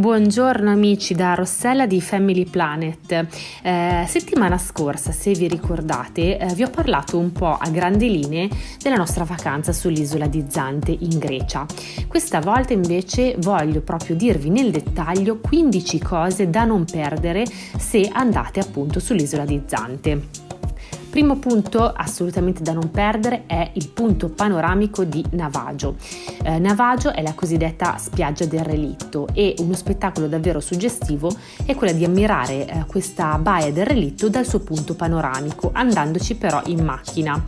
Buongiorno amici da Rossella di Family Planet. Eh, settimana scorsa, se vi ricordate, eh, vi ho parlato un po' a grandi linee della nostra vacanza sull'isola di Zante in Grecia. Questa volta invece voglio proprio dirvi nel dettaglio 15 cose da non perdere se andate appunto sull'isola di Zante. Primo punto assolutamente da non perdere è il punto panoramico di Navaggio. Eh, Navaggio è la cosiddetta spiaggia del relitto e uno spettacolo davvero suggestivo è quello di ammirare eh, questa baia del relitto dal suo punto panoramico, andandoci però in macchina.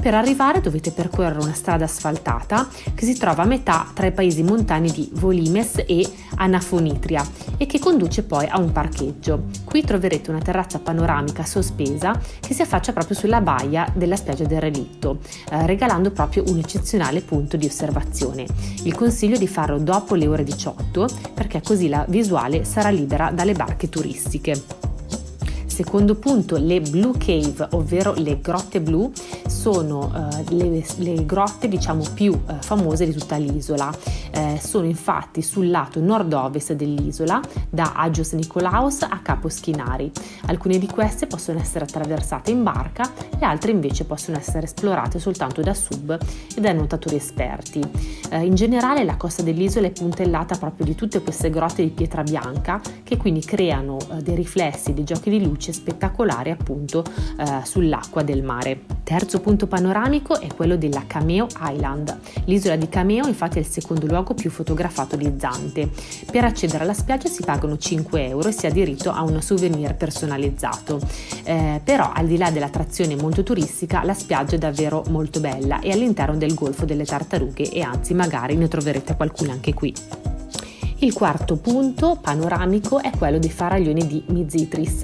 Per arrivare dovete percorrere una strada asfaltata che si trova a metà tra i paesi montani di Volimes e Anafonitria e che conduce poi a un parcheggio. Qui troverete una terrazza panoramica sospesa che si affaccia proprio sulla baia della spiaggia del relitto, eh, regalando proprio un eccezionale punto di osservazione. Il consiglio è di farlo dopo le ore 18 perché così la visuale sarà libera dalle barche turistiche. Secondo punto, le Blue Cave, ovvero le grotte blu, sono uh, le, le, grotte diciamo più uh, famose di tutta l'isola. Eh, sono infatti sul lato nord-ovest dell'isola, da Agios Nicolaos a Capo Schinari. Alcune di queste possono essere attraversate in barca, le altre invece possono essere esplorate soltanto da sub e da nuotatori esperti. Eh, in generale la costa dell'isola è puntellata proprio di tutte queste grotte di pietra bianca che quindi creano eh, dei riflessi, dei giochi di luce spettacolare appunto eh, sull'acqua del mare. Terzo punto panoramico è quello della Cameo Island. L'isola di Cameo infatti è il secondo luogo più fotografato di Zante. Per accedere alla spiaggia si pagano 5 euro e si ha diritto a un souvenir personalizzato. Eh, però al di là dell'attrazione molto turistica la spiaggia è davvero molto bella e all'interno del Golfo delle Tartarughe e anzi magari ne troverete qualcuna anche qui. Il quarto punto panoramico è quello dei faraglioni di Mizitris.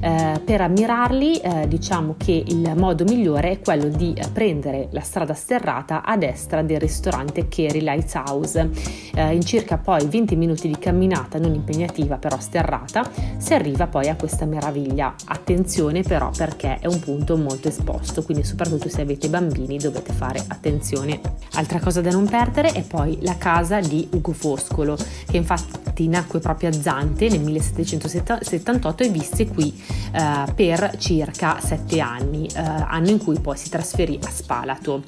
Eh, per ammirarli eh, diciamo che il modo migliore è quello di prendere la strada sterrata a destra del ristorante Kerry Lighthouse. Eh, in circa poi 20 minuti di camminata non impegnativa però sterrata si arriva poi a questa meraviglia. Attenzione però perché è un punto molto esposto, quindi soprattutto se avete bambini dovete fare attenzione. Altra cosa da non perdere è poi la casa di Ugo Foscolo che infatti nacque proprio a Zante nel 1778 e visse qui eh, per circa sette anni, eh, anno in cui poi si trasferì a Spalato.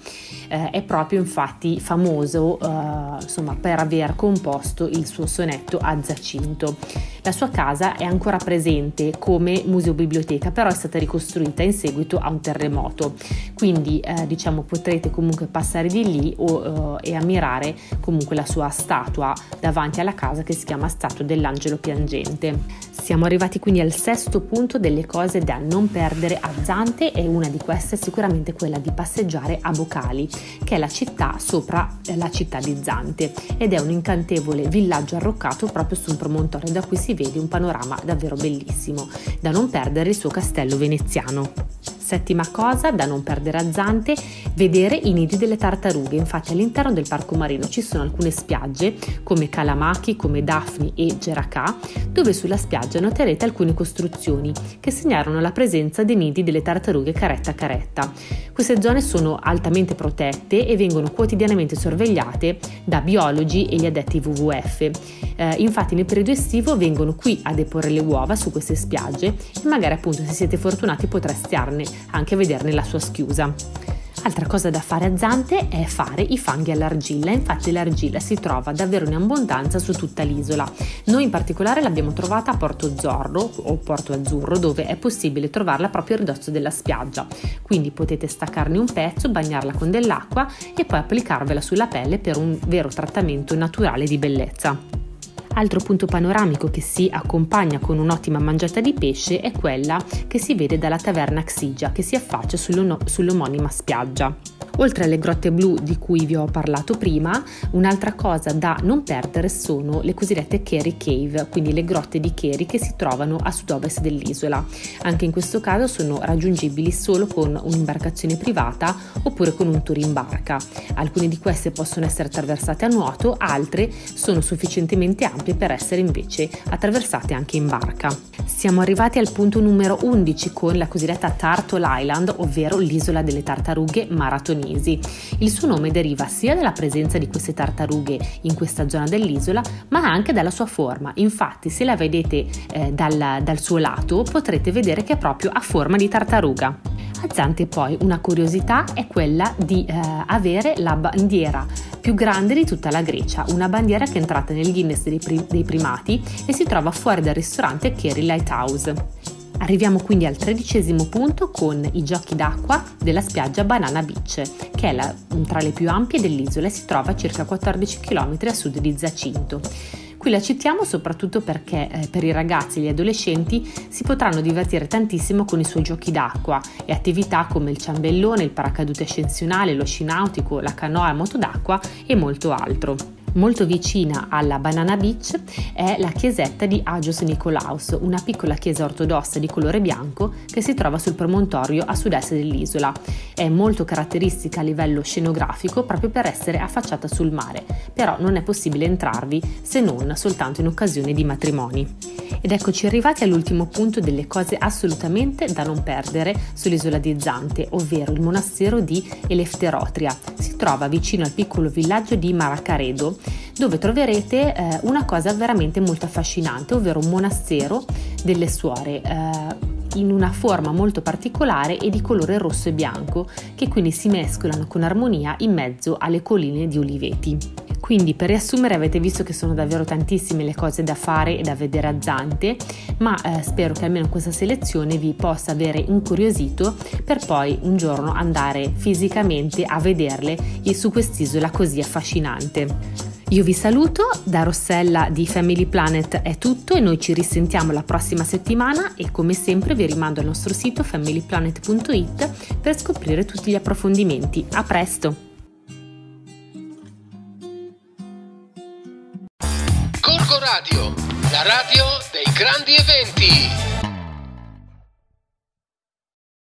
Eh, è proprio infatti famoso eh, insomma, per aver composto il suo sonetto a Zacinto. La sua casa è ancora presente come museo-biblioteca, però è stata ricostruita in seguito a un terremoto, quindi eh, diciamo potrete comunque passare di lì o, eh, e ammirare comunque la sua statua davanti alla casa che si chiama Statua dell'Angelo Piangente. Siamo arrivati quindi al sesto punto delle cose da non perdere a Zante e una di queste è sicuramente quella di passeggiare a Bocali, che è la città sopra la città di Zante ed è un incantevole villaggio arroccato proprio su un promontorio da cui si vede un panorama davvero bellissimo, da non perdere il suo castello veneziano. Settima cosa da non perdere a Zante, vedere i nidi delle tartarughe. Infatti all'interno del parco marino ci sono alcune spiagge come Calamachi, come Daphni e Geracà, dove sulla spiaggia noterete alcune costruzioni che segnalano la presenza dei nidi delle tartarughe caretta caretta. Queste zone sono altamente protette e vengono quotidianamente sorvegliate da biologi e gli addetti WWF. Eh, infatti nel periodo estivo vengono qui a deporre le uova su queste spiagge e magari appunto se siete fortunati potreste anche vederne la sua schiusa. Altra cosa da fare a Zante è fare i fanghi all'argilla, infatti l'argilla si trova davvero in abbondanza su tutta l'isola. Noi in particolare l'abbiamo trovata a Porto Zorro o Porto Azzurro dove è possibile trovarla proprio a ridosso della spiaggia, quindi potete staccarne un pezzo, bagnarla con dell'acqua e poi applicarvela sulla pelle per un vero trattamento naturale di bellezza. Altro punto panoramico che si accompagna con un'ottima mangiata di pesce è quella che si vede dalla taverna Xigia che si affaccia sull'omonima spiaggia. Oltre alle grotte blu di cui vi ho parlato prima, un'altra cosa da non perdere sono le cosiddette Kerry Cave, quindi le grotte di Kerry che si trovano a sud-ovest dell'isola. Anche in questo caso sono raggiungibili solo con un'imbarcazione privata oppure con un tour in barca. Alcune di queste possono essere attraversate a nuoto, altre sono sufficientemente ampie per essere invece attraversate anche in barca. Siamo arrivati al punto numero 11 con la cosiddetta Turtle Island, ovvero l'isola delle tartarughe maratonesi. Il suo nome deriva sia dalla presenza di queste tartarughe in questa zona dell'isola, ma anche dalla sua forma. Infatti, se la vedete eh, dal, dal suo lato, potrete vedere che è proprio a forma di tartaruga. A Zante poi una curiosità è quella di eh, avere la bandiera più grande di tutta la Grecia, una bandiera che è entrata nel Guinness dei, prim- dei primati e si trova fuori dal ristorante Kerry Lighthouse. Arriviamo quindi al tredicesimo punto con i giochi d'acqua della spiaggia Banana Beach, che è la, tra le più ampie dell'isola e si trova a circa 14 km a sud di Zacinto. Qui la citiamo soprattutto perché eh, per i ragazzi e gli adolescenti si potranno divertire tantissimo con i suoi giochi d'acqua e attività come il ciambellone, il paracadute ascensionale, lo sci nautico, la canoa a moto d'acqua e molto altro. Molto vicina alla Banana Beach è la chiesetta di Agios Nicolaus, una piccola chiesa ortodossa di colore bianco che si trova sul promontorio a sud-est dell'isola. È molto caratteristica a livello scenografico proprio per essere affacciata sul mare, però non è possibile entrarvi se non soltanto in occasione di matrimoni. Ed eccoci arrivati all'ultimo punto delle cose assolutamente da non perdere sull'isola di Zante, ovvero il monastero di Elefterotria. Si trova vicino al piccolo villaggio di Maracaredo, dove troverete eh, una cosa veramente molto affascinante, ovvero un monastero delle suore. Eh, in una forma molto particolare e di colore rosso e bianco, che quindi si mescolano con armonia in mezzo alle colline di oliveti. Quindi per riassumere avete visto che sono davvero tantissime le cose da fare e da vedere a Zante, ma eh, spero che almeno questa selezione vi possa avere incuriosito per poi un giorno andare fisicamente a vederle su quest'isola così affascinante. Io vi saluto, da Rossella di Family Planet è tutto e noi ci risentiamo la prossima settimana e come sempre vi rimando al nostro sito familyplanet.it per scoprire tutti gli approfondimenti. A presto! Corco Radio, la radio dei grandi eventi.